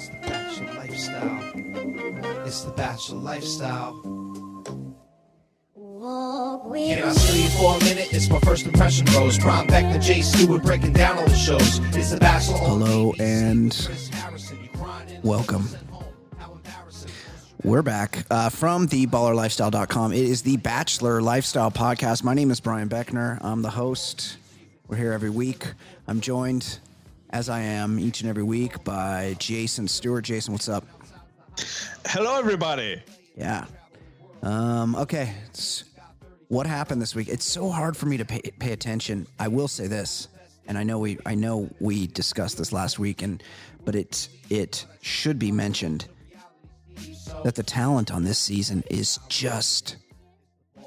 It's the bachelor lifestyle. It's the bachelor lifestyle. Can I steal you for a minute? It's my first impression rose. Prime Beck, the J Stewart breaking down all the shows. It's the bachelor. Hello and Chris Harrison, you crying? welcome. We're back uh, from theballerlifestyle.com. It is the Bachelor Lifestyle Podcast. My name is Brian Beckner. I'm the host. We're here every week. I'm joined, as I am each and every week, by Jason Stewart. Jason, what's up? Hello, everybody. Yeah. Um, okay. It's- what happened this week? It's so hard for me to pay, pay attention. I will say this, and I know we I know we discussed this last week, and but it it should be mentioned that the talent on this season is just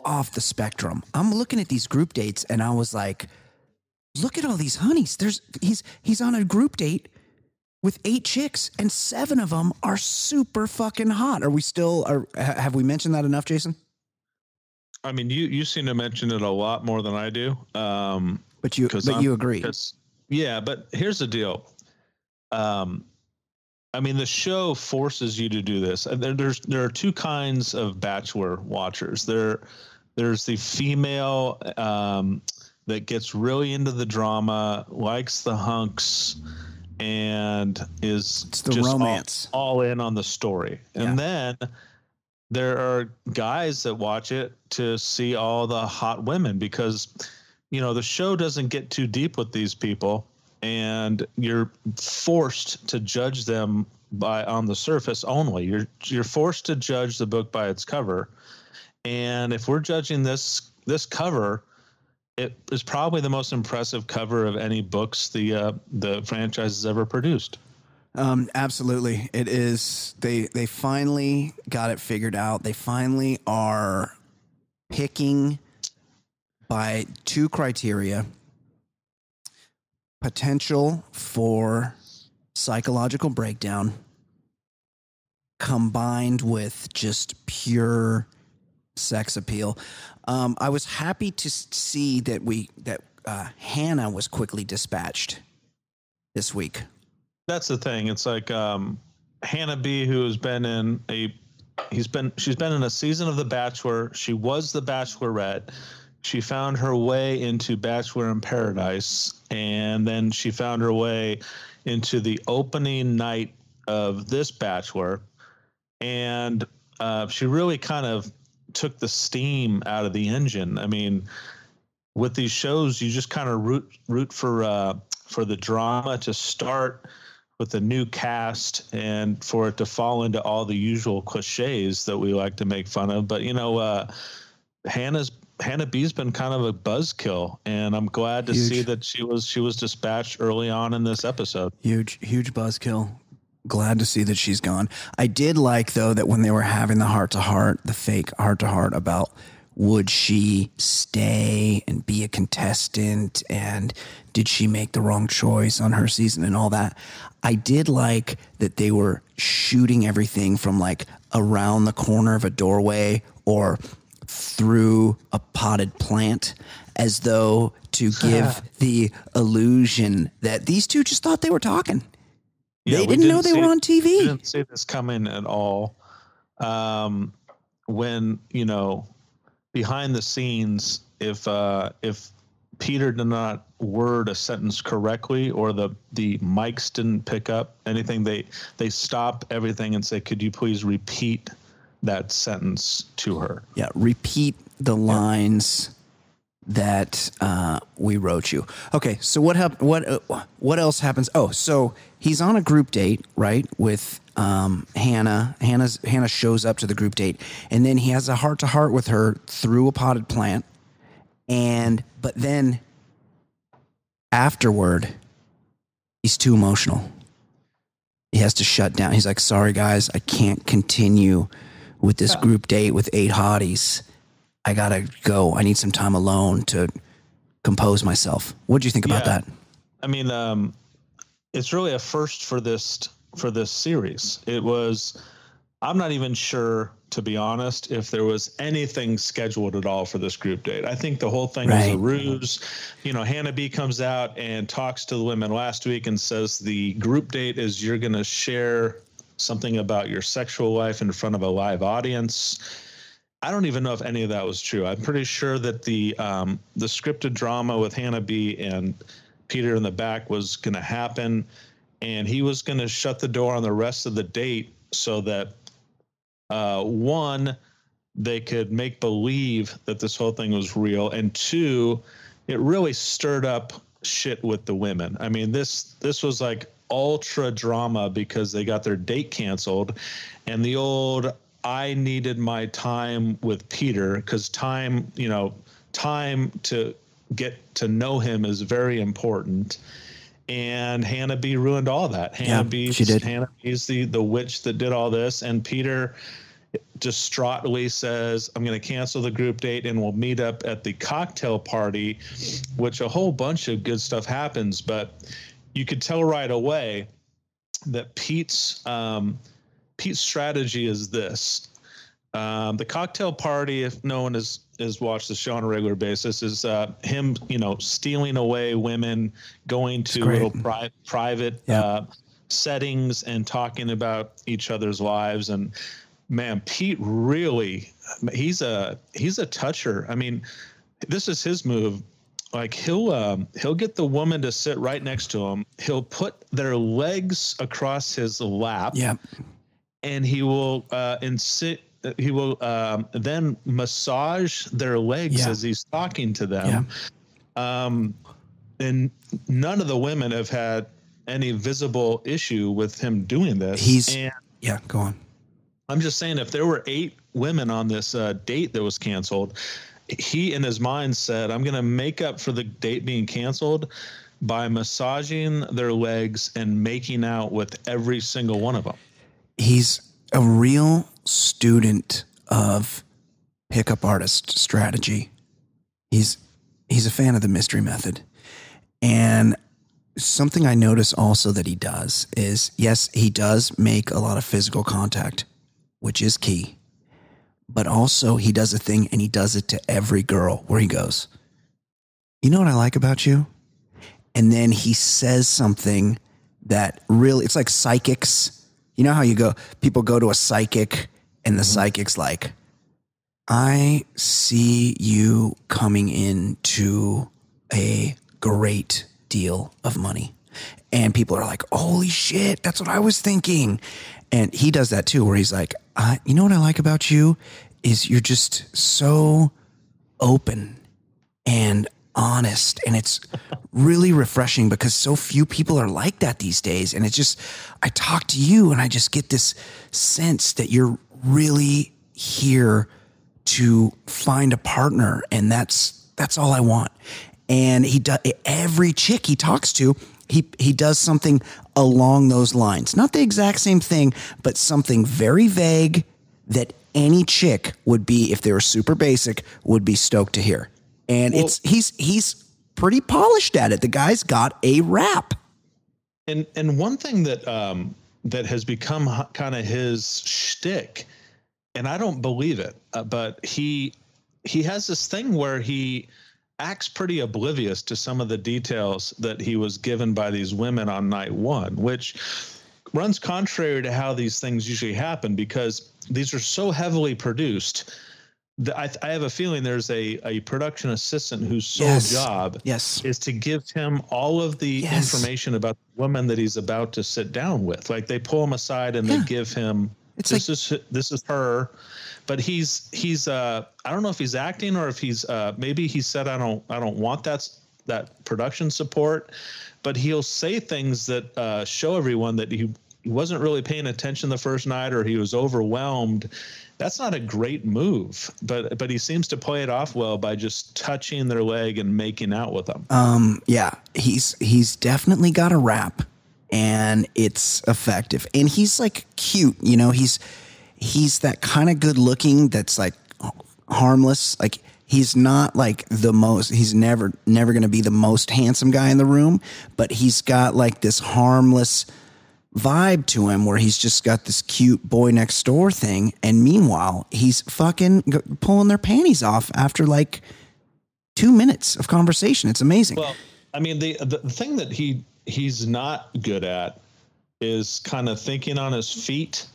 off the spectrum. I'm looking at these group dates, and I was like, look at all these honeys. There's he's he's on a group date with eight chicks, and seven of them are super fucking hot. Are we still? Are have we mentioned that enough, Jason? I mean, you you seem to mention it a lot more than I do. Um, But you but I'm- you agree? yeah, but here's the deal. Um, I mean, the show forces you to do this, and there, there's there are two kinds of bachelor watchers. There, there's the female um, that gets really into the drama, likes the hunks, and is It's the just romance. all, in on the story. And then there are guys that watch it to see all the hot women because you know the show doesn't get too deep with these people and you're forced to judge them by on the surface only you're you're forced to judge the book by its cover and if we're judging this this cover it is probably the most impressive cover of any books the uh, the franchise has ever produced Um, absolutely, it is. They they finally got it figured out. They finally are picking by two criteria: potential for psychological breakdown, combined with just pure sex appeal. Um, I was happy to see that we that uh, Hannah was quickly dispatched this week. that's the thing. It's like um, Hannah B, who has been in a, he's been she's been in a season of The Bachelor. She was the Bachelorette. She found her way into Bachelor in Paradise, and then she found her way into the opening night of this Bachelor, and uh, she really kind of took the steam out of the engine. I mean, with these shows, you just kind of root root for uh, for the drama to start with a new cast and for it to fall into all the usual cliches that we like to make fun of. But you know, uh, Hannah's Hannah B's been kind of a buzzkill, and I'm glad to Huge. see that she was she was dispatched early on in this episode. Huge, huge buzzkill. Glad to see that she's gone. I did like though that when they were having the heart to heart, the fake heart to heart about would she stay and be a contestant and did she make the wrong choice on her season and all that. I did like that they were shooting everything from like around the corner of a doorway or through a potted plant as though to give the illusion that these two just thought they were talking. Yeah, they we didn't know they were on We TV. didn't see this coming at all. Um, when you know, behind the scenes, if uh, if Peter did not word a sentence correctly or the the mics didn't pick up anything, they they stop everything and say, "Could you please repeat that sentence to her?" Yeah, repeat the lines that uh, we wrote you. Okay, so what hap- what uh, what else happens? Oh, so he's on a group date, right, with um, Hannah. Hannah's Hannah shows up to the group date, and then he has a heart to heart with her through a potted plant, and but then afterward, he's too emotional. He has to shut down. He's like, "Sorry, guys, I can't continue with this group date with eight hotties. I gotta go. I need some time alone to compose myself." What do you think about Yeah. that? I mean, um, it's really a first for this for this series. It was I'm not even sure, to be honest, if there was anything scheduled at all for this group date. I think the whole thing was a ruse. You know, Hannah B comes out and talks to the women last week and says the group date is you're going to share something about your sexual life in front of a live audience. I don't even know if any of that was true. I'm pretty sure that the um, the scripted drama with Hannah B and Peter in the back was going to happen, and he was going to shut the door on the rest of the date so that uh, one they could make believe that this whole thing was real, and two, it really stirred up shit with the women. I mean this this was like ultra drama because they got their date canceled, and the old I needed my time with Peter because time, you know, time to get to know him is very important. And Hannah B ruined all that. Hannah Yeah, B, she did. Hannah B is the the witch that did all this, and Peter distraughtly says, "I'm going to cancel the group date, and we'll meet up at the cocktail party," which a whole bunch of good stuff happens. But you could tell right away that Pete's um, Pete's strategy is this: um, the cocktail party. If no one has has watched the show on a regular basis, is uh, him, you know, stealing away women, going to little pri- private Yeah. uh, settings and talking about each other's lives. And man, Pete really, he's a he's a toucher. I mean, this is his move. Like he'll um, he'll get the woman to sit right next to him. He'll put their legs across his lap Yeah. And he will uh, insit. He will um, then massage their legs Yeah. as he's talking to them. Um, and none of the women have had any visible issue with him doing this. He's- and Yeah. Go on. I'm just saying, if there were eight women on this uh, date that was canceled, he in his mind said, "I'm going to make up for the date being canceled." By massaging their legs and making out with every single one of them. He's a real student of pickup artist strategy. He's he's a fan of the mystery method. And something I notice also that he does is yes, he does make a lot of physical contact, which is key. But also he does a thing and he does it to every girl where he goes, "You know what I like about you?" And then he says something that really it's like psychics. You know how you go people go to a psychic and the psychic's like, I see you coming into a great deal of money. And people are like, holy shit, that's what I was thinking. And he does that too, where he's like, uh, you know what I like about you is you're just so open and honest. And it's really refreshing because so few people are like that these days. And it's just, I talk to you and I just get this sense that you're really here to find a partner. And that's, that's all I want. And he does every chick he talks to, he, he does something along those lines. Not the exact same thing, but something very vague that any chick would be, if they were super basic, would be stoked to hear and it's he's he's pretty polished at it. The guy's got a rap. And and one thing that um that has become kind of his shtick, and I don't believe it, uh, but he he has this thing where he acts pretty oblivious to some of the details that he was given by these women on night one, which runs contrary to how these things usually happen because these are so heavily produced. That I, I have a feeling there's a, a production assistant whose sole Yes. job Yes. is to give him all of the Yes. information about the woman that he's about to sit down with. Like they pull him aside and Yeah. they give him It's this is this is her, but he's he's uh I don't know if he's acting or if he's uh maybe he said I don't I don't want that that production support, but he'll say things that uh, show everyone that he he wasn't really paying attention the first night or he was overwhelmed. That's not a great move, but but he seems to play it off well by just touching their leg and making out with them. Um, yeah, he's he's definitely got a rap, and it's effective. And he's like cute, you know. He's he's that kind of good looking. That's like harmless. Like he's not like the most. He's never never going to be the most handsome guy in the room, but he's got like this harmless vibe to him where he's just got this cute boy next door thing. And meanwhile he's fucking g- pulling their panties off after like 2 minutes of conversation. It's amazing. Well, I mean, the the thing that he he's not good at is kind of thinking on his feet.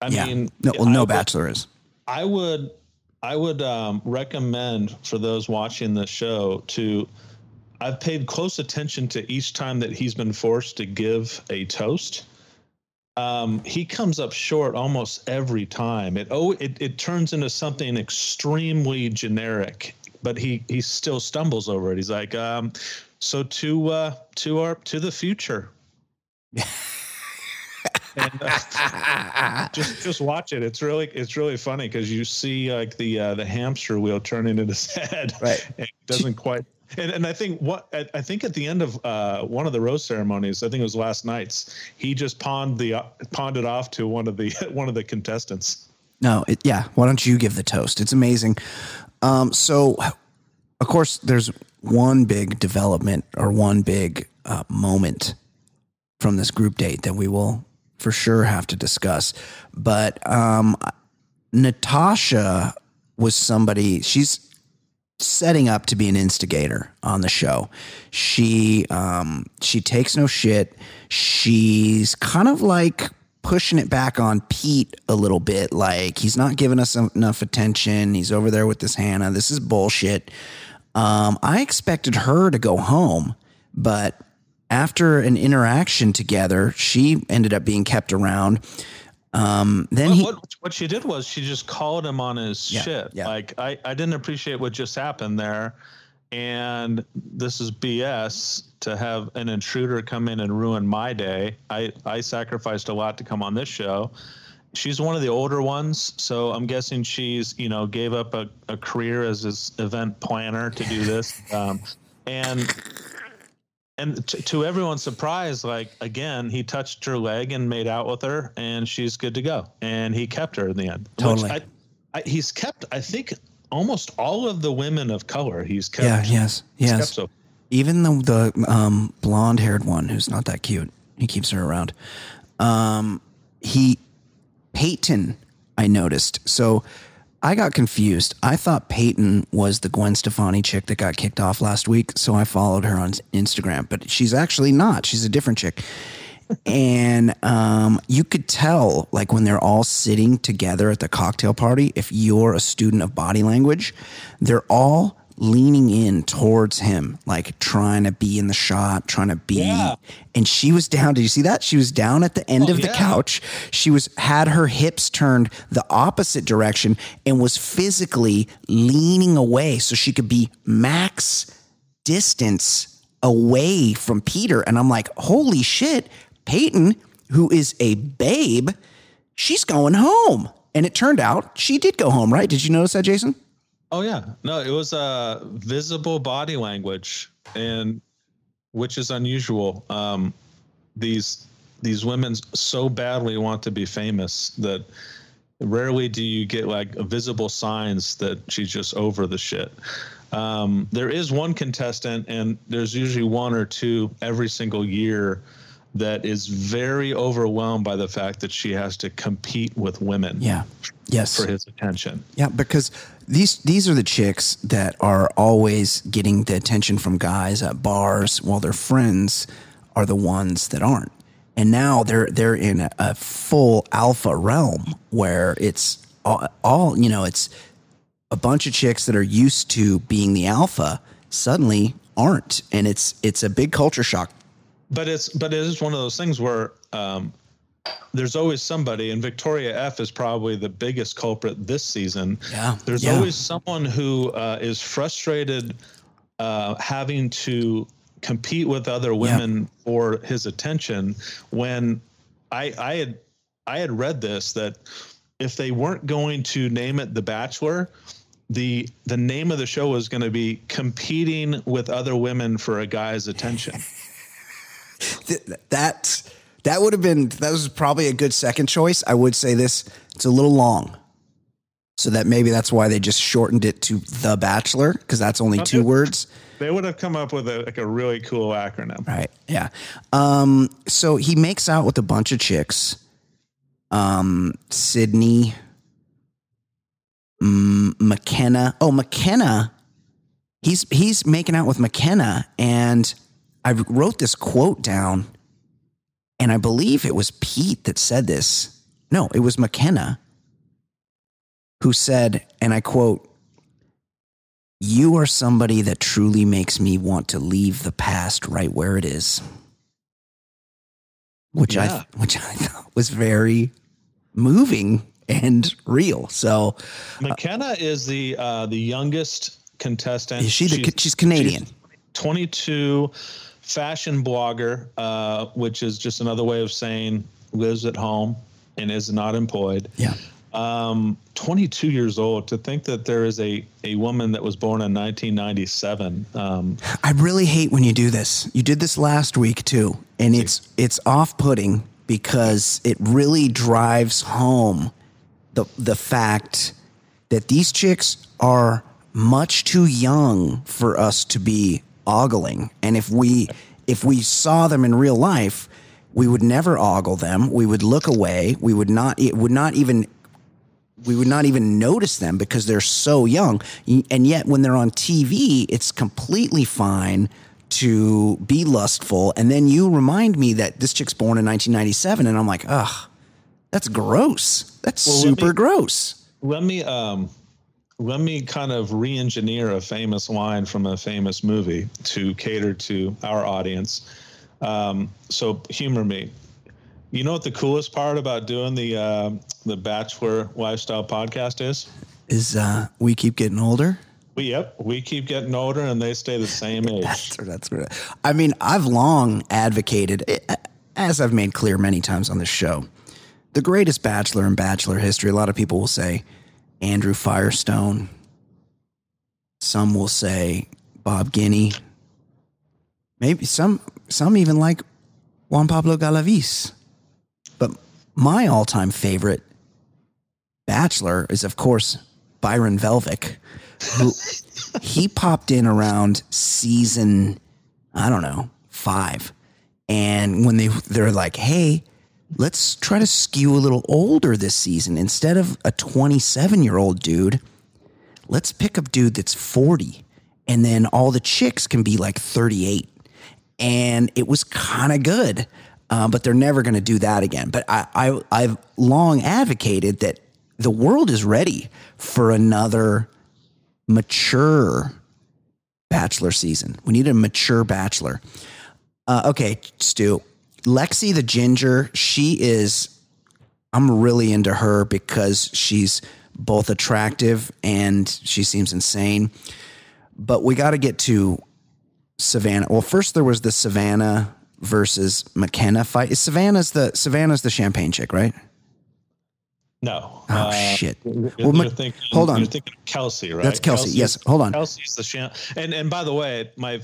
I yeah. mean, no well I no would- is. I would I would um, recommend for those watching the show to I've paid close attention to each time that he's been forced to give a toast. Um, he comes up short almost every time. It oh it, it turns into something extremely generic, but he he still stumbles over it. He's like, um, so to uh, to our to the future. and, uh, just just watch it. It's really it's really funny because you see like the uh, the hamster wheel turning in his head. Right. And it doesn't quite. And, and I think what I think at the end of uh, one of the rose ceremonies, I think it was last night's, he just pawned the uh, pawned it off to one of the one of the contestants. No, it, yeah. Why don't you give the toast? It's amazing. Um, so, of course, there's one big development or one big uh, moment from this group date that we will for sure have to discuss. But um, Natasha was somebody. She's setting up to be an instigator on the show. She um she takes no shit. She's kind of like pushing it back on Pete a little bit like he's not giving us enough attention. He's over there with this Hannah. This is bullshit. Um I expected her to go home, but after an interaction together, she ended up being kept around. Um then What, he what what she did was she just called him on his Yeah, shit. yeah. Like I I didn't appreciate what just happened there, and this is BS to have an intruder come in and ruin my day. I I sacrificed a lot to come on this show. She's one of the older ones, so I'm guessing she's you know gave up a, a career as this event planner to do this, um, and and t- to everyone's surprise, like again, he touched her leg and made out with her, and she's good to go. And he kept her in the end. Totally. I, I, he's kept, I think, almost all of the women of color. He's kept. Yeah, yes. Yes. so Even the the um, blonde haired one who's not that cute, he keeps her around. Um, he Peyton, I noticed. So I got confused. I thought Peyton was the Gwen Stefani chick that got kicked off last week, so I followed her on Instagram. But she's actually not. She's a different chick. and um, you could tell, like when they're all sitting together at the cocktail party, if you're a student of body language, they're all leaning in towards him, like trying to be in the shot, trying to be. Yeah. And she was down. Did you see that? She was down at the end Oh, of the yeah. couch. She was had her hips turned the opposite direction and was physically leaning away so she could be max distance away from Peter. And I'm like, holy shit, Peyton, who is a babe, she's going home. And it turned out she did go home, right? Did you notice that, Jason? Oh yeah, no, it was uh, visible body language, and which is unusual. Um, these these women so badly want to be famous that rarely do you get like visible signs that she's just over the shit. Um, there is one contestant, and there's usually one or two every single year that is very overwhelmed by the fact that she has to compete with women Yeah. Yes. for his attention. Yeah, because these these are the chicks that are always getting the attention from guys at bars, while their friends are the ones that aren't. And now they're they're in a, a full alpha realm where it's all, all you know. It's a bunch of chicks that are used to being the alpha suddenly aren't, and it's it's a big culture shock. But it's but it is one of those things where um, there's always somebody, and Victoria F is probably the biggest culprit this season. Yeah, there's yeah. always someone who uh, is frustrated uh, having to compete with other women for his attention. When I I had I had read this that if they weren't going to name it The Bachelor. The the name of the show was going to be competing with other women for a guy's attention. Th- that that would have been that was probably a good second choice. I would say this it's a little long. So that maybe that's why they just shortened it to The Bachelor because that's only two Okay. words. They would have come up with a, like a really cool acronym. Right. Yeah. Um, so he makes out with a bunch of chicks. Um, Sydney, mm, McKenna. Oh, McKenna. He's he's making out with McKenna, and I wrote this quote down, and I believe it was Pete that said this. No, it was McKenna who said, and I quote, you are somebody that truly makes me want to leave the past right where it is. Which Yeah. I which I thought was very moving and real. So McKenna is the uh, the youngest contestant. is she the, she's, Canadian. 22 fashion blogger, uh, which is just another way of saying lives at home and is not employed. yeah. Um, 22 years old. To think that there is a, a woman that was born in 1997. Um, I really hate when you do this. You did this last week too, and it's it's off-putting because it really drives home the the fact that these chicks are much too young for us to be ogling. And if we if we saw them in real life, we would never ogle them. We would look away. We would not it would not even we would not even notice them because they're so young. And yet, when they're on TV, it's completely fine to be lustful. And then you remind me that this chick's born in 1997, and I'm like, ugh, that's gross. That's let super me- gross. let me um, let me kind of re-engineer a famous line from a famous movie to cater to our audience. Um, so humor me. You know what the coolest part about doing the uh, the Bachelor Lifestyle podcast is? Is uh, we keep getting older? We yep, we keep getting older and they stay the same age. That's that's I mean. I've long advocated, as I've made clear many times on this show, the greatest bachelor in bachelor history. A lot of people will say Andrew Firestone. Some will say Bob Guiney. Maybe some some even like Juan Pablo Galavis. But my all-time favorite bachelor is, of course, Byron Velvick, who he popped in around season, I don't know, five. And when they they're like, hey, let's try to skew a little older this season. Instead of a 27 year old dude, let's pick a dude that's 40. And then all the chicks can be like 38. And it was kind of good. Uh, but they're never going to do that again. But I, I, I've long advocated that the world is ready for another mature bachelor season. We need a mature bachelor. Uh, okay, Stu. Lexi the ginger, she is. I'm really into her because she's both attractive and she seems insane. But we got to get to Savannah. Well, first there was the Savannah versus McKenna fight. Is Savannah's the Savannah's the champagne chick, right? No. Oh, uh, shit. You're, Well, you're thinking, hold on. You're thinking Kelsey, right? That's Kelsey. Yes, hold on. Kelsey's the champ. And and by the way, my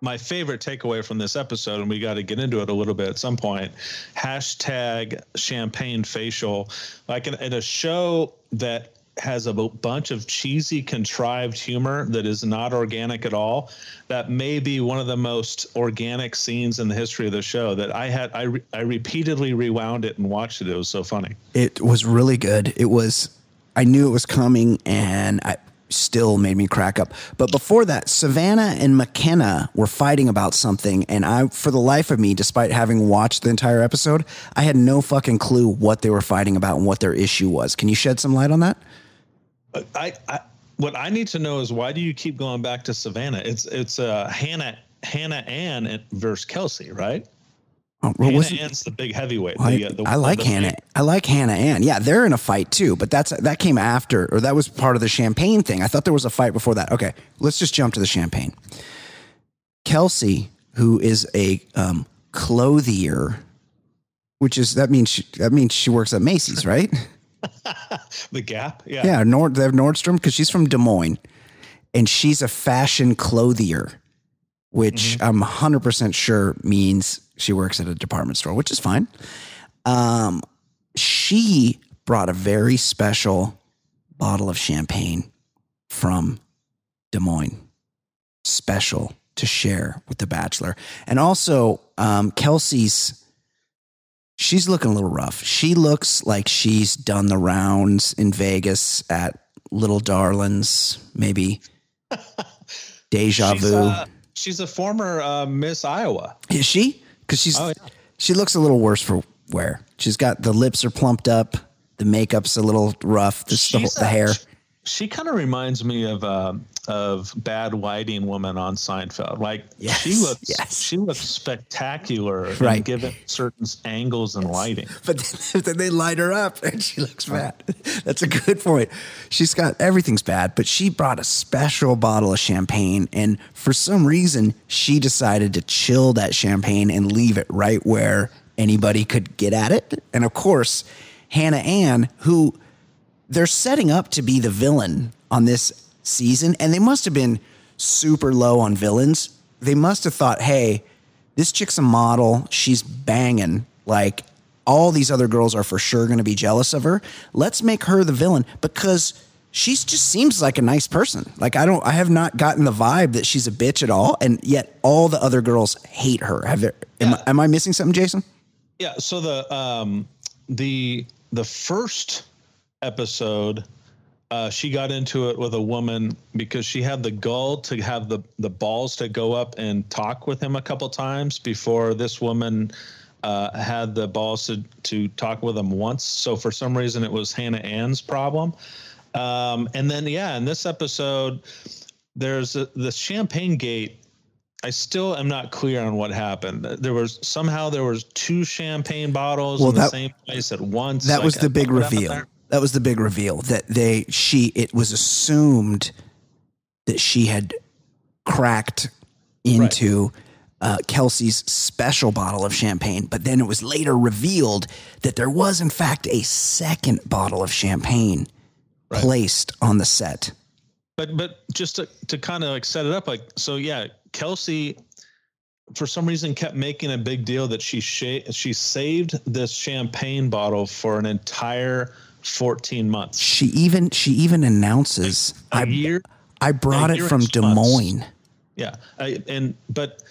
my favorite takeaway from this episode, and we got to get into it a little bit at some point. Hashtag champagne facial, like in, in a show that has a bunch of cheesy, contrived humor that is not organic at all. That may be one of the most organic scenes in the history of the show. That I had, I re, I repeatedly rewound it and watched it. It was so funny. It was really good. It was, I knew it was coming and I still made me crack up. But before that, Savannah and McKenna were fighting about something. And I, for the life of me, despite having watched the entire episode, I had no fucking clue what they were fighting about and what their issue was. Can you shed some light on that? I, I what I need to know is why do you keep going back to Savannah? It's it's uh Hannah Hannah Ann versus Kelsey, right? Oh, well, Hannah Ann's the big heavyweight. I, the, uh, the, I like Hannah. I like Hannah Ann. Yeah, they're in a fight too, but that's that came after, or that was part of the champagne thing. I thought there was a fight before that. Okay, let's just jump to the champagne. Kelsey, who is a um, clothier, which is that means she, that means she works at Macy's, right? The Gap. Yeah. yeah, Nord they have Nordstrom because she's from Des Moines, and she's a fashion clothier, which I'm 100 percent sure means she works at a department store, which is fine. Um, she brought a very special bottle of champagne from Des Moines, special to share with the Bachelor, and also um, Kelsey's. She's looking a little rough. She looks like she's done the rounds in Vegas at Little Darlings, maybe deja she's, vu. uh, she's a former uh, Miss Iowa. Is she? Because she's Oh, yeah. she looks a little worse for wear. She's got the lips are plumped up, the makeup's a little rough, this, the, the hair. She, she kind of reminds me of um of bad whiting woman on Seinfeld. Like Yes, she looks yes. she looks spectacular, Right. given certain angles and lighting. But then, then they light her up and she looks bad. That's a good point. She's got everything's bad, but she brought a special bottle of champagne. And for some reason, she decided to chill that champagne and leave it right where anybody could get at it. And of course, Hannah Ann, who they're setting up to be the villain on this season, and they must have been super low on villains. They must have thought, hey, this chick's a model. She's banging. Like all these other girls are for sure going to be jealous of her. Let's make her the villain because she just seems like a nice person. Like I don't, I have not gotten the vibe that she's a bitch at all, and yet all the other girls hate her. Have there? Am, Yeah. am I missing something, Jason? Yeah. So the um the the first episode, uh, she got into it with a woman because she had the gall to have the the balls to go up and talk with him a couple times before this woman uh, had the balls to to talk with him once. So for some reason, it was Hannah Ann's problem. Um, and then yeah, in this episode, there's a, the Champagne Gate. I still am not clear on what happened. There was somehow there was two champagne bottles Well, in the same place at once. That Like, was the big reveal. there? That was the big reveal that they she it was assumed that she had cracked into uh, Kelsey's special bottle of champagne, but then it was later revealed that there was in fact a second bottle of champagne placed on the set. But but just to, to kind of like set it up, like so, yeah. Kelsey, for some reason, kept making a big deal that she sha- she saved this champagne bottle for an entire fourteen months. She even she even announces A I year, I brought it from Des months. Moines. yeah. I, and but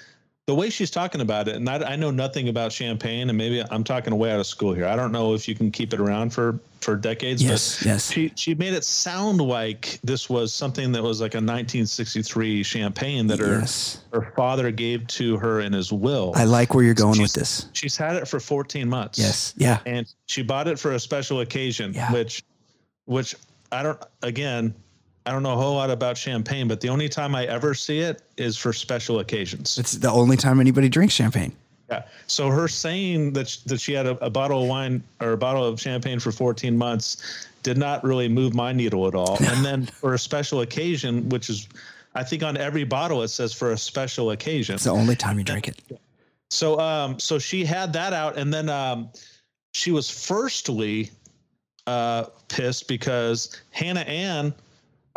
the way she's talking about it, and I, I know nothing about champagne, and maybe I'm talking way out of school here. I don't know if you can keep it around for for decades. Yes, but yes. She she made it sound like this was something that was like a 1963 champagne that her Yes. her father gave to her in his will. I like where you're going with this. She's had it for 14 months. Yes. Yeah. And she bought it for a special occasion, Yeah. which which I don't again, I don't know a whole lot about champagne, but the only time I ever see it is for special occasions. It's the only time anybody drinks champagne. Yeah. So her saying that sh- that she had a, a bottle of wine or a bottle of champagne for 14 months did not really move my needle at all. And then for a special occasion, which is I think on every bottle it says for a special occasion. It's the only time you drink it. So um so she had that out and then um she was firstly uh pissed because Hannah Ann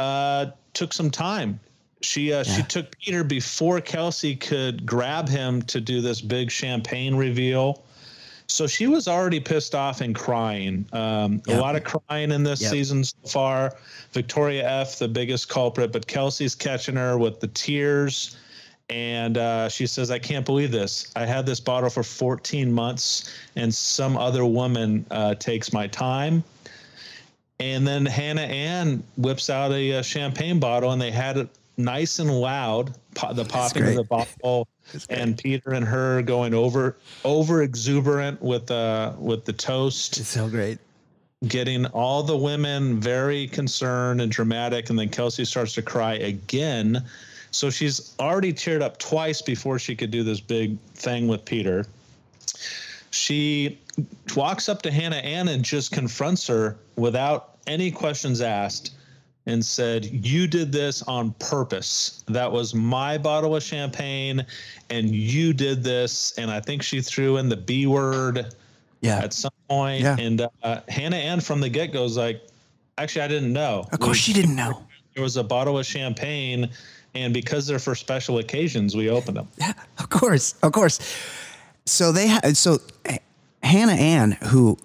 uh took some time. She uh she took Peter before Kelsey could grab him to do this big champagne reveal. So she was already pissed off and crying. Um, Yep. A lot of crying in this Yep. season so far. Victoria F, the biggest culprit, but Kelsey's catching her with the tears and uh, she says, "I can't believe this. I had this bottle for 14 months, and some other woman uh, takes my time." And then Hannah Ann whips out a, uh champagne bottle, and they had it nice and loud, po- the popping of the bottle, and Peter and her going over over exuberant with uh with the toast. So great. getting all the women very concerned and dramatic and then kelsey starts to cry again. So she's already teared up twice before she could do this big thing with peter she walks up to hannah ann and just confronts her without any questions asked and said you did this on purpose that was my bottle of champagne and you did this and i think she threw in the b word Yeah. at some point. Yeah. And uh, Hannah Ann from the get go is like, actually, I didn't know. Of course she didn't know. There was a bottle of champagne, and because they're for special occasions, we opened them. Yeah, of course, of course. So they had so H- Hannah Ann, who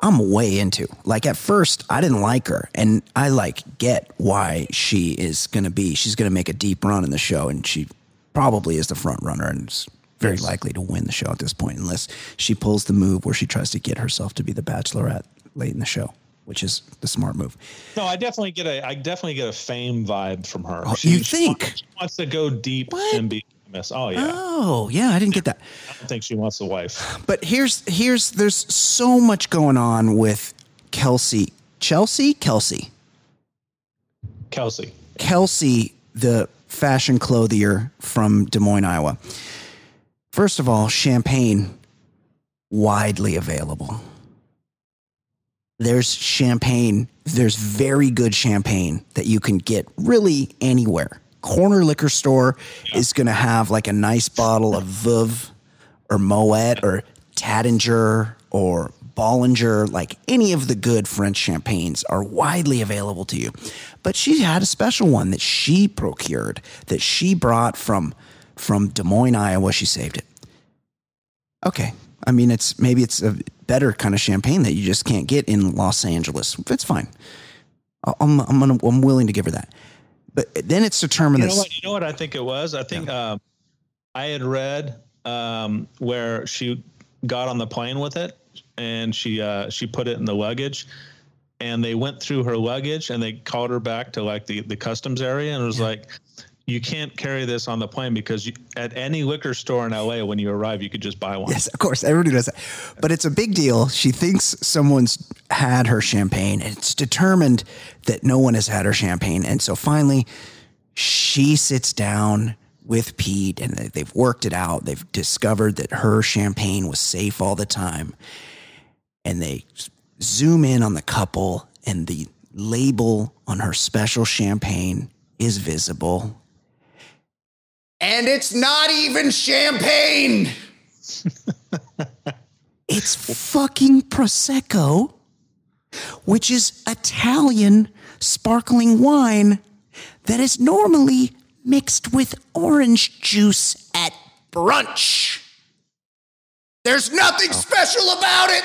I'm way into. Like at first, I didn't like her, and I like get why she is going to be. She's going to make a deep run in the show, and she probably is the front runner, and is very likely to win the show at this point, unless she pulls the move where she tries to get herself to be the Bachelorette late in the show, which is the smart move. No, I definitely get a I definitely get a fame vibe from her. Oh, you think? wants, she wants to go deep What? and be famous. Oh yeah. Oh yeah, I didn't get that. I don't think she wants a wife. But here's here's there's so much going on with Kelsey, Chelsea, Kelsey. Kelsey. Kelsey, the fashion clothier from Des Moines, Iowa. First of all, champagne widely available. There's champagne, there's very good champagne that you can get really anywhere. Corner liquor store is going to have like a nice bottle of Veuve or Moet or Taittinger or Bollinger, like any of the good French champagnes are widely available to you. But she had a special one that she procured that she brought from from Des Moines, Iowa. She saved it. Okay. I mean, it's maybe it's a better kind of champagne that you just can't get in Los Angeles. It's fine. I'm I'm gonna, I'm willing to give her that. But then it's determined You know what? You know what I think it was? I think um, I had read um, where she got on the plane with it, and she uh, she put it in the luggage, and they went through her luggage, and they called her back to like the the customs area, and it was like. You can't carry this on the plane because you, at any liquor store in LA, when you arrive, you could just buy one. Yes, of course, everybody does that. But it's a big deal. She thinks someone's had her champagne, and it's determined that no one has had her champagne. And so finally, she sits down with Pete, and they- they've worked it out. They've discovered that her champagne was safe all the time. And they zoom in on the couple, and the label on her special champagne is visible. And it's not even champagne. It's fucking Prosecco, which is Italian sparkling wine that is normally mixed with orange juice at brunch. There's nothing oh. special about it.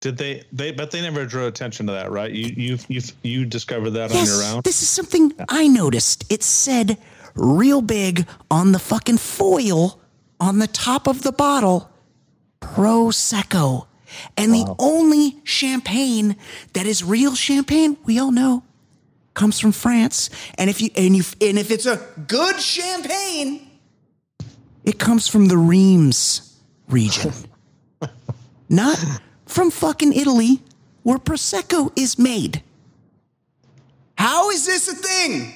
Did they? They but they never drew attention to that, right? You you you you discovered that on your own. this is something I noticed. It said real big on the fucking foil on the top of the bottle Prosecco. And the only champagne that is real champagne, we all know, comes from France. And if you and you and if it's a good champagne, it comes from the Reims region. Not from fucking Italy where Prosecco is made. How is this a thing?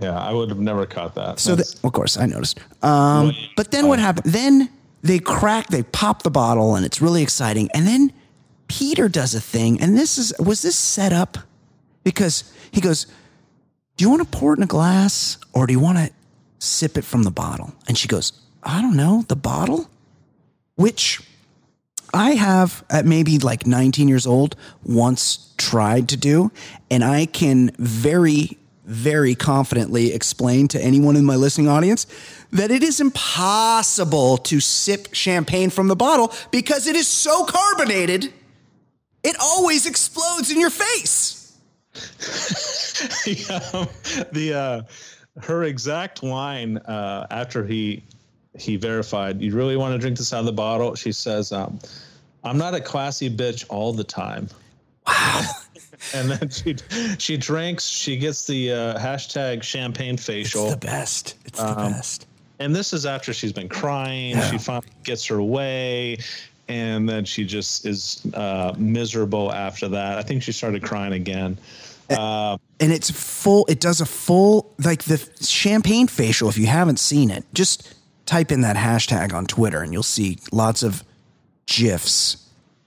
Yeah, I would have never caught that. So, the, of course, I noticed. Um, but then what happened? Then they crack, they pop the bottle, and it's really exciting. And then Peter does a thing, and this is was this set up? Because he goes, "Do you want to pour it in a glass, or do you want to sip it from the bottle?" And she goes, "I don't know, the bottle," which I have at maybe like 19 years old once tried to do, and I can very, very confidently explain to anyone in my listening audience that it is impossible to sip champagne from the bottle because it is so carbonated, it always explodes in your face. yeah, the uh, her exact line uh, after he he verified, "You really want to drink this out of the bottle?" She says, um, "I'm not a classy bitch all the time." Wow. And then she she drinks. She gets the uh, hashtag champagne facial. It's the best. It's the best. and this is after she's been crying. She finally gets her way, and then she just is uh, miserable after that. I think she started crying again. Uh, and it's full it does a full like the champagne facial if you haven't seen it just type in that hashtag on twitter and you'll see lots of gifs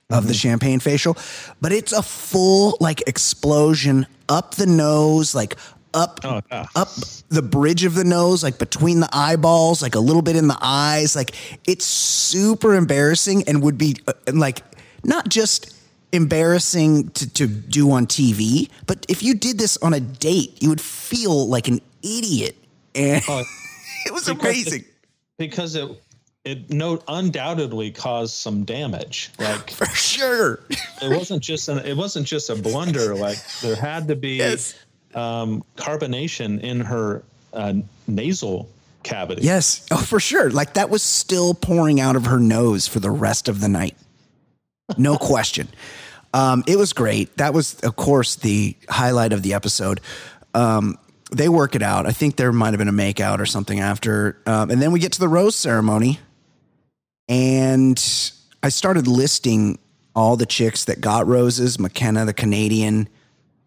of the champagne facial but it's a full like explosion up the nose like up Oh, yeah. up the bridge of the nose like between the eyeballs like a little bit in the eyes like it's super embarrassing and would be uh, like not just embarrassing to, to do on TV, but if you did this on a date, you would feel like an idiot. And Oh, it was because amazing. It, because it it no undoubtedly caused some damage. Like For sure. it wasn't just an, it wasn't just a blunder. Like there had to be Yes. um, carbonation in her uh, nasal cavity. Yes. Oh, for sure. Like that was still pouring out of her nose for the rest of the night. No question. Um, it was great. That was, of course, the highlight of the episode. Um, they work it out. I think there might have been a makeout or something after. Um, and then we get to the rose ceremony. And I started listing all the chicks that got roses McKenna, the Canadian,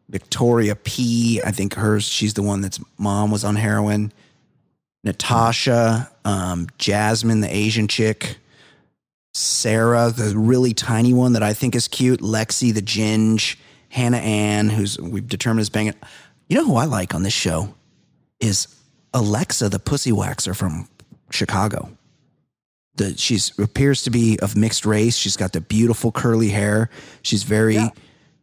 Victoria P. I think hers, she's the one that's mom was on heroin. Natasha, um, Jasmine, the Asian chick, Sarah, the really tiny one that I think is cute, Lexi, the Ginge, Hannah Ann, who's we've determined is banging. You know who I like on this show is Alexa, the pussy waxer from Chicago. The she's appears to be of mixed race. She's got the beautiful curly hair. She's very.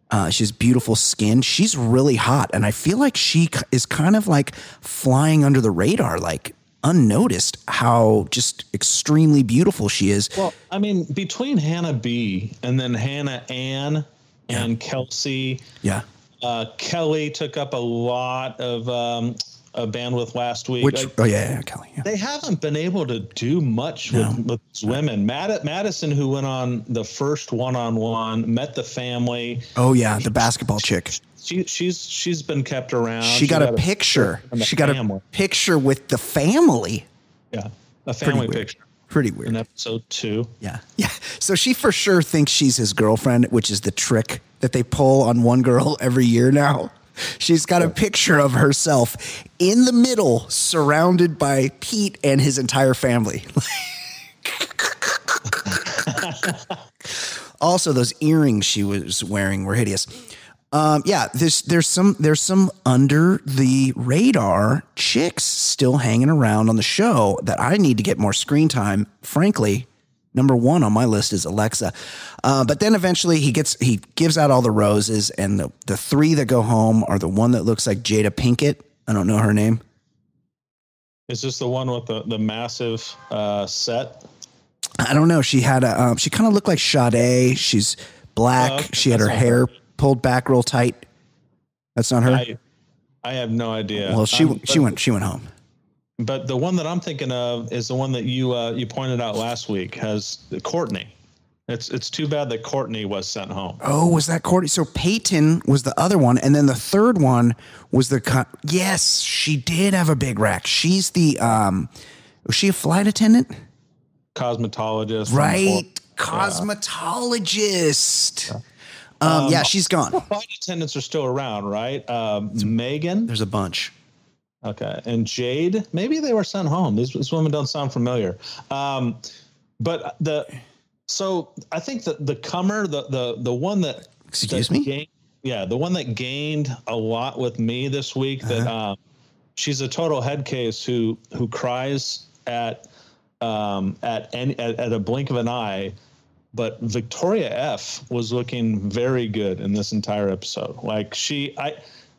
Uh, she's beautiful skin. She's really hot, and I feel like she is kind of like flying under the radar, like unnoticed. How just extremely beautiful she is. Well, I mean, between Hannah B and then Hannah Ann and Kelsey, Yeah, uh, Kelly took up a lot of um, uh, bandwidth last week. which Like, oh yeah, yeah Kelly. Yeah. they haven't been able to do much with, with these women. Mad- Madison, who went on the first one-on-one, met the family. Oh yeah, the basketball chick. She, she's she's been kept around. She got a picture. She got a picture with the family. yeah, a family picture Pretty weird. in episode two. Yeah. Yeah. So she for sure thinks she's his girlfriend, which is the trick that they pull on one girl every year now. She's got a picture of herself in the middle, surrounded by Pete and his entire family. also, those earrings she was wearing were hideous. Um, yeah, there's there's some there's some under the radar chicks still hanging around on the show that I need to get more screen time. Frankly, number one on my list is Alexa. Uh, but then eventually he gets he gives out all the roses, and the the three that go home are the one that looks like Jada Pinkett. I don't know her name. Is this the one with the the massive uh, set? I don't know. She had a um, she kind of looked like Sade. She's black. Oh, okay. She had her That's not hair her. pulled back real tight. That's not her. I I have no idea. well, she Um, she went she went home. But the one that I'm thinking of is the one that you uh, you pointed out last week has Courtney. It's it's too bad that Courtney was sent home. Oh, was that Courtney? So Peyton was the other one, and then the third one was the. Co- yes, she did have a big rack. She's the. um Was she a flight attendant? Cosmetologist, Right, cosmetologist. Um, yeah, she's gone. Flight attendants are still around, right? Um, Megan, There's a bunch. Okay, and Jade. Maybe they were sent home. These, these women don't sound familiar. Um, but the so I think that the comer, the the the one that Excuse that me? gained- yeah, the one that gained a lot with me this week. That Uh-huh. um, she's a total head case who who cries at um, at, any, at at a blink of an eye. But Victoria F was looking very good in this entire episode. Like she, I,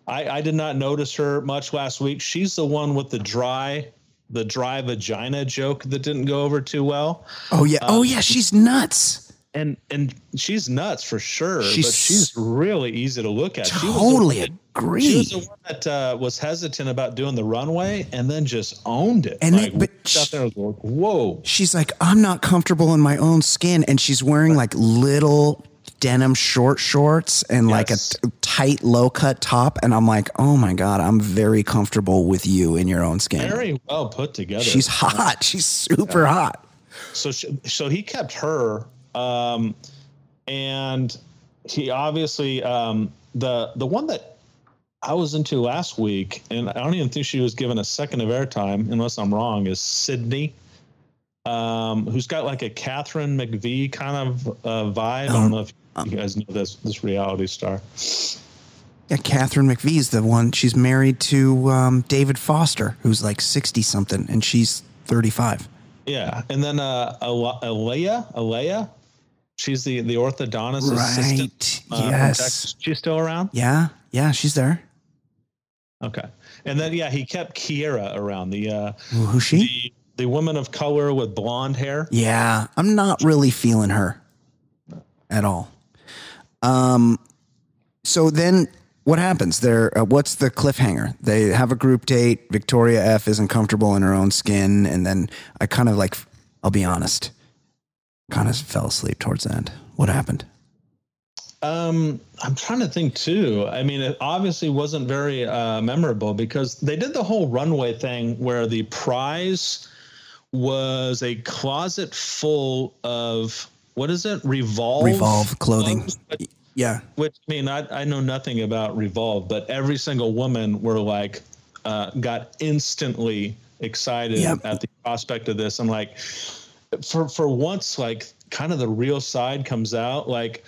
I, I did not notice her much last week. She's the one with the dry, the dry vagina joke that didn't go over too well Oh yeah. Oh yeah. She's nuts. and and she's nuts for sure. She's but she's really easy to look at. She was the Totally agree. She was the one that uh, was hesitant about doing the runway, and then just owned it. And like, then- but out there like, whoa! she's like, I'm not comfortable in my own skin, and she's wearing like little denim short shorts and like a tight low cut top, and I'm like, oh my god, I'm very comfortable with you in your own skin. Very well put together. She's hot. She's super hot. so she, so he kept her, um, and he obviously um, the the one that I was into last week, and I don't even think she was given a second of airtime, unless I'm wrong, is Sydney. Um, who's got like a Katharine McPhee kind of uh, vibe? I don't know if you guys know this this reality star. Yeah, Katharine McPhee's the one. She's married to um, David Foster, who's like sixty something, and she's thirty five. Yeah, and then uh, Al- Alea, Alea, she's the the orthodontist assistant. Right. uh, yes. She's still around. Yeah. Yeah. She's there. Okay, and then yeah, he kept Kiera around the uh, Who- Who's she? the the woman of color with blonde hair. Yeah, I'm not really feeling her at all. Um, so then what happens? There, uh, what's the cliffhanger? They have a group date. Victoria F isn't comfortable in her own skin, and then I kind of like, I'll be honest, kind of fell asleep towards the end. What happened? Um, I'm trying to think too. I mean, it obviously wasn't very uh, memorable because they did the whole runway thing where the prize was a closet full of what is it? Revolve. Revolve clothing. but- Yeah, Which I mean, I, I know nothing about Revolve, but every single woman were like, uh, got instantly excited Yep. at the prospect of this. I'm like, for for once, like kind of the real side comes out. Like,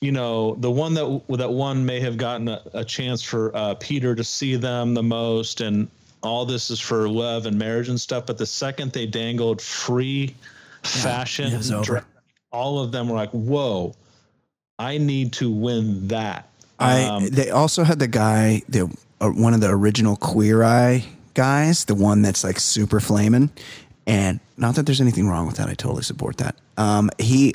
you know, the one that that one may have gotten a, a chance for uh, Peter to see them the most, and all this is for love and marriage and stuff. But the second they dangled free fashion, over. dress, all of them were like, "Whoa, I need to win that." I. Um, they also had the guy, the uh, one of the original Queer Eye guys, the one that's like super flaming, and not that there's anything wrong with that. I totally support that. Um, he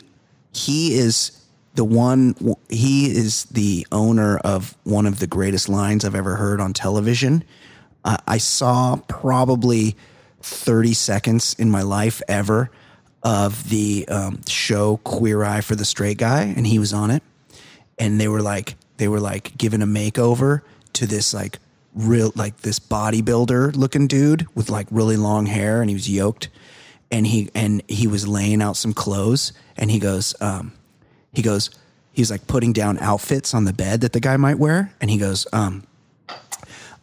he is the one. He is the owner of one of the greatest lines I've ever heard on television. Uh, I saw probably 30 seconds in my life ever of the um, show Queer Eye for the Straight Guy, and he was on it. And they were like, they were like giving a makeover to this like real, like this bodybuilder looking dude with like really long hair, and he was yoked, and he and he was laying out some clothes, and he goes, um, he goes, he's like putting down outfits on the bed that the guy might wear, and he goes, um,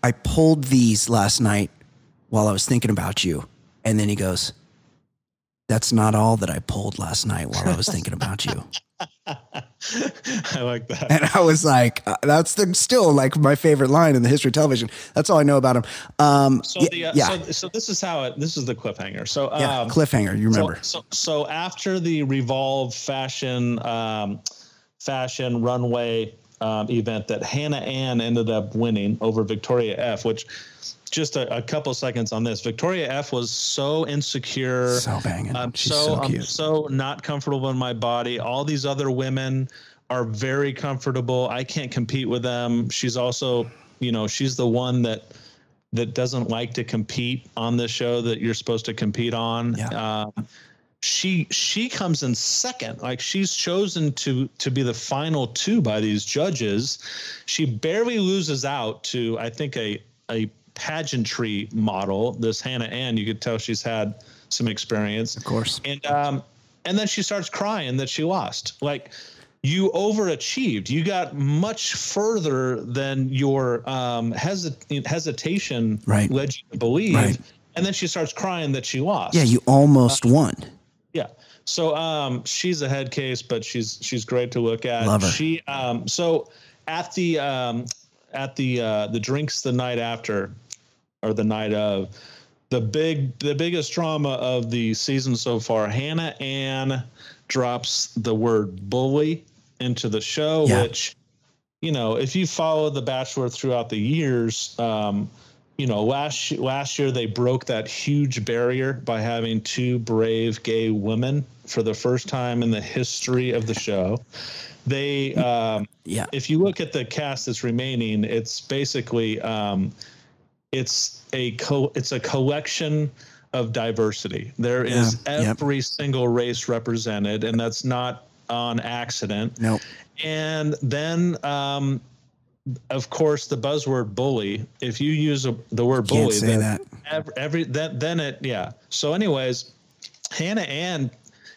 I pulled these last night while I was thinking about you. And then he goes, That's not all that I pulled last night while I was thinking about you. I like that. And I was like, uh, That's the, still like my favorite line in the history of television. That's all I know about him. Um, So yeah, the uh, yeah, so, so this is how it this is the cliffhanger. So yeah, um, cliffhanger. You so, remember? so so after the Revolve fashion um, fashion runway um, event that Hannah Ann ended up winning over Victoria F, which just a, a couple seconds on this. Victoria F was so insecure. so banging. I'm She's so, so, I'm so not comfortable in my body. All these other women are very comfortable. I can't compete with them. She's also, you know, she's the one that that doesn't like to compete on the show that you're supposed to compete on. Yeah. Um, she she comes in second. Like she's chosen to to be the final two by these judges. She barely loses out to I think a a pageantry model. This Hannah Ann, you could tell she's had some experience of course. and um and then she starts crying that she lost like you overachieved you got much further than your um hesit- hesitation Right. led you to believe Right. and then she starts crying that she lost Yeah, you almost won. Yeah. So um she's a head case, but she's she's great to look at. Love her. She um so at the um at the uh the drinks the night after or the night of the big the biggest drama of the season so far, Hannah Ann drops the word bully into the show, Yeah. which you know, if you follow The Bachelor throughout the years, um, you know, last last year they broke that huge barrier by having two brave gay women for the first time in the history of the show. They, um, Yeah. if you look at the cast that's remaining, it's basically um, it's a co- it's a collection of diversity. There is Yeah, yep. every single race represented, and that's not on accident. Nope. And then, um, of course, the buzzword bully. If you use a, the word Can't bully, say then that. Every, every that then it yeah. So, anyways, Hannah Ann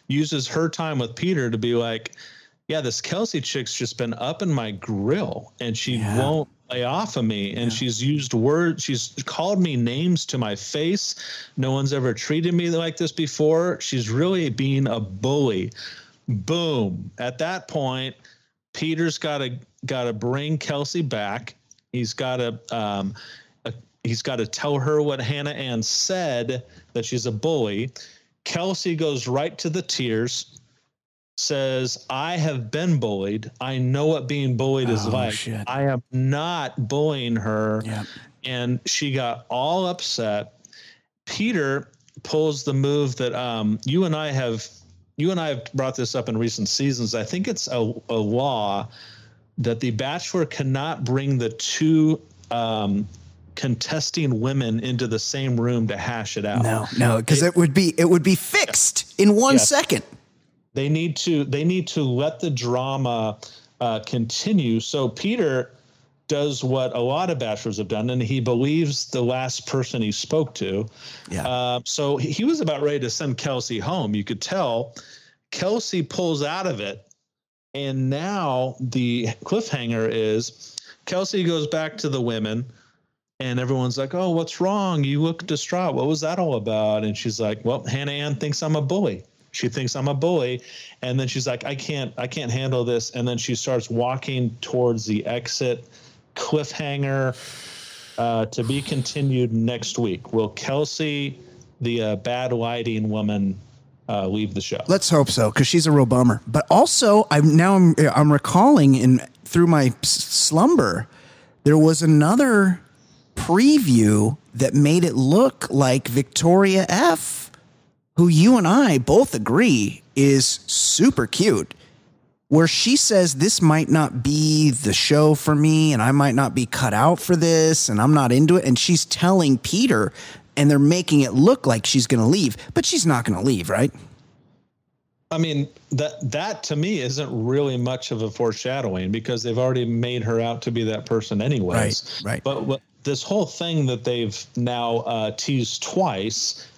uses her time with Peter to be like, yeah, this Kelsey chick's just been up in my grill, and she Yeah. won't lay off of me. And she's used words. She's called me names to my face. No one's ever treated me like this before. She's really being a bully boom at that point peter's got to got to bring kelsey back he's got to um uh, he's got to tell her what hannah ann said that she's a bully kelsey goes right to the tears says i have been bullied i know what being bullied is Oh, like shit. i am not bullying her Yeah. and she got all upset. Peter pulls the move that um, you and I have you and I have brought this up in recent seasons. I think it's a, a law that the bachelor cannot bring the two um, contesting women into the same room to hash it out. No, no, because it would be it would be fixed in one Yes. second. They need to they need to let the drama uh, continue. So Peter does what a lot of bachelors have done, and he believes the last person he spoke to. Yeah. Uh, so he was about ready to send Kelsey home. You could tell. Kelsey pulls out of it, and now the cliffhanger is Kelsey goes back to the women, and everyone's like, "Oh, what's wrong? You look distraught. What was that all about?" And she's like, "Well, Hannah Ann thinks I'm a bully. She thinks I'm a bully." And then she's like, "I can't, I can't handle this." And then she starts walking towards the exit. Cliffhanger uh, to be continued next week. Will Kelsey, the uh, bad lighting woman, uh, leave the show? Let's hope so, because she's a real bummer. But also, I'm now I'm, I'm recalling in through my slumber, there was another preview that made it look like Victoria F, who you and I both agree is super cute. Where she says this might not be the show for me, and I might not be cut out for this, and I'm not into it. And she's telling Peter, and they're making it look like she's going to leave, but she's not going to leave, right? I mean that that to me isn't really much of a foreshadowing because they've already made her out to be that person anyways. Right, right. But what, this whole thing that they've now uh, teased twice.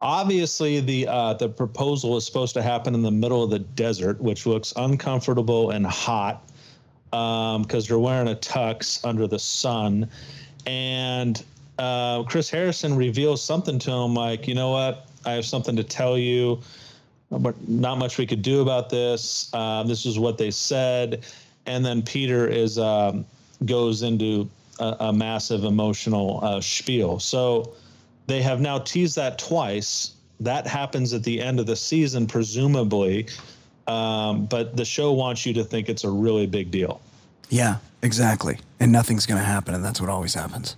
Obviously, the uh, the proposal is supposed to happen in the middle of the desert, which looks uncomfortable and hot because they're wearing a tux under the sun. And uh, Chris Harrison reveals something to him like, you know what? I have something to tell you but not much we could do about this. Um, this is what they said, and then Peter is um, goes into a, a massive emotional uh, spiel. So they have now teased that twice. That happens at the end of the season, presumably, um, but the show wants you to think it's a really big deal. Yeah, exactly. And nothing's going to happen, and that's what always happens.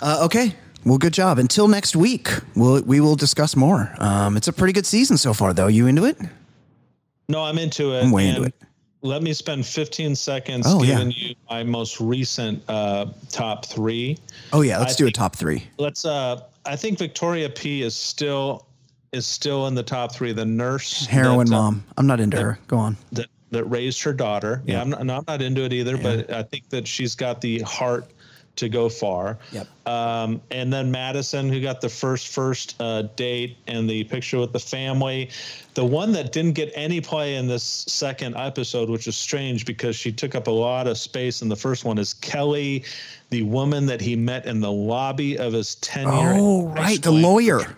Uh, okay. Well, good job. Until next week, we'll, we will discuss more. Um, it's a pretty good season so far, though. You into it? No, I'm into it. I'm way into it. Let me spend 15 seconds Oh, yeah. giving you my most recent uh, top three. Oh, yeah. Let's I do a top three. let's uh i think victoria p is still is still in the top three the nurse Heroin that, uh, mom. I'm not into her. Go on. that, that raised her daughter yeah, I'm, not, no, I'm not into it either but i think that she's got the heart to go far Yep. um, and then madison who got the first first uh, date and the picture with the family the one that didn't get any play in this second episode which is strange because she took up a lot of space in the first one is kelly the woman that he met in the lobby of his tenure Oh, right. The lawyer.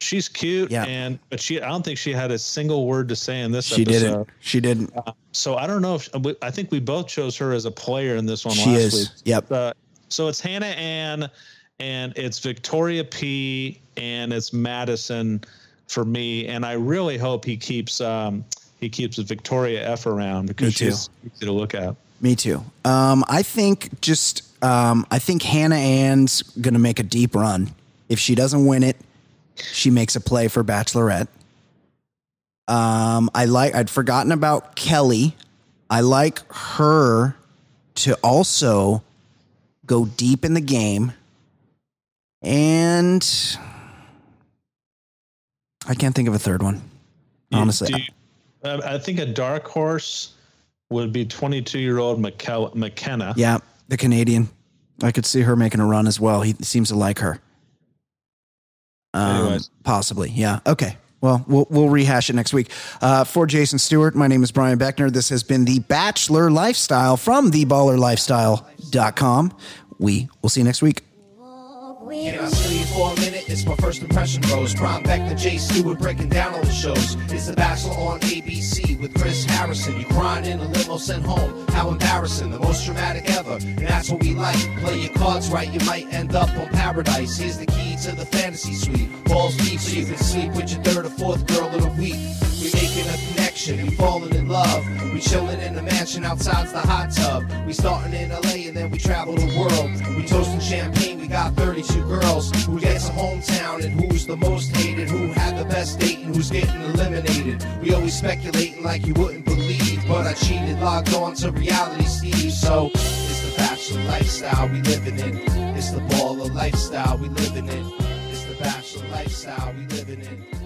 she's cute Yeah. and but she i don't think she had a single word to say in this She episode didn't. She didn't. so i don't know if i think we both chose her as a player in this one She last is. week Yep. uh, so it's hannah ann and it's victoria p and it's madison for me and i really hope he keeps um he keeps victoria f around because she's easy to look at Me too. Um, I think just um, I think Hannah Ann's gonna make a deep run. If she doesn't win it, she makes a play for Bachelorette. Um, I like. I'd forgotten about Kelly. I like her to also go deep in the game, and I can't think of a third one. Honestly, you- uh, I think a dark horse would be 22 year old McKenna. Yeah, the Canadian. I could see her making a run as well. He seems to like her. Um, Anyways. possibly, yeah. Okay. Well, we'll we'll rehash it next week. Uh, for Jason Stewart, my name is Brian Beckner. This has been the Bachelor Lifestyle from theballerlifestyle.com. We will see you next week. A? It's my first impression, bros. Prime back to Jay Stewart breaking down all the shows. It's The Bachelor on ABC with Chris Harrison. You crying in a limo sent home. How embarrassing. The most dramatic ever. And that's what we like. Play your cards right, you might end up on paradise. Here's the key to the fantasy suite. Balls deep so you can sleep with your third or fourth girl of the week. We make making a connection. We falling in love. We chilling in a mansion outside's the hot tub. We starting in LA and then we travel the world. We toasting champagne. Got 32 girls. Who gets a hometown and who's the most hated? Who had the best date and who's getting eliminated? We always speculating like you wouldn't believe, but I cheated, logged on to reality, Steve. So it's the bachelor lifestyle we living in. It's the baller lifestyle we living in. It's the bachelor lifestyle we living in.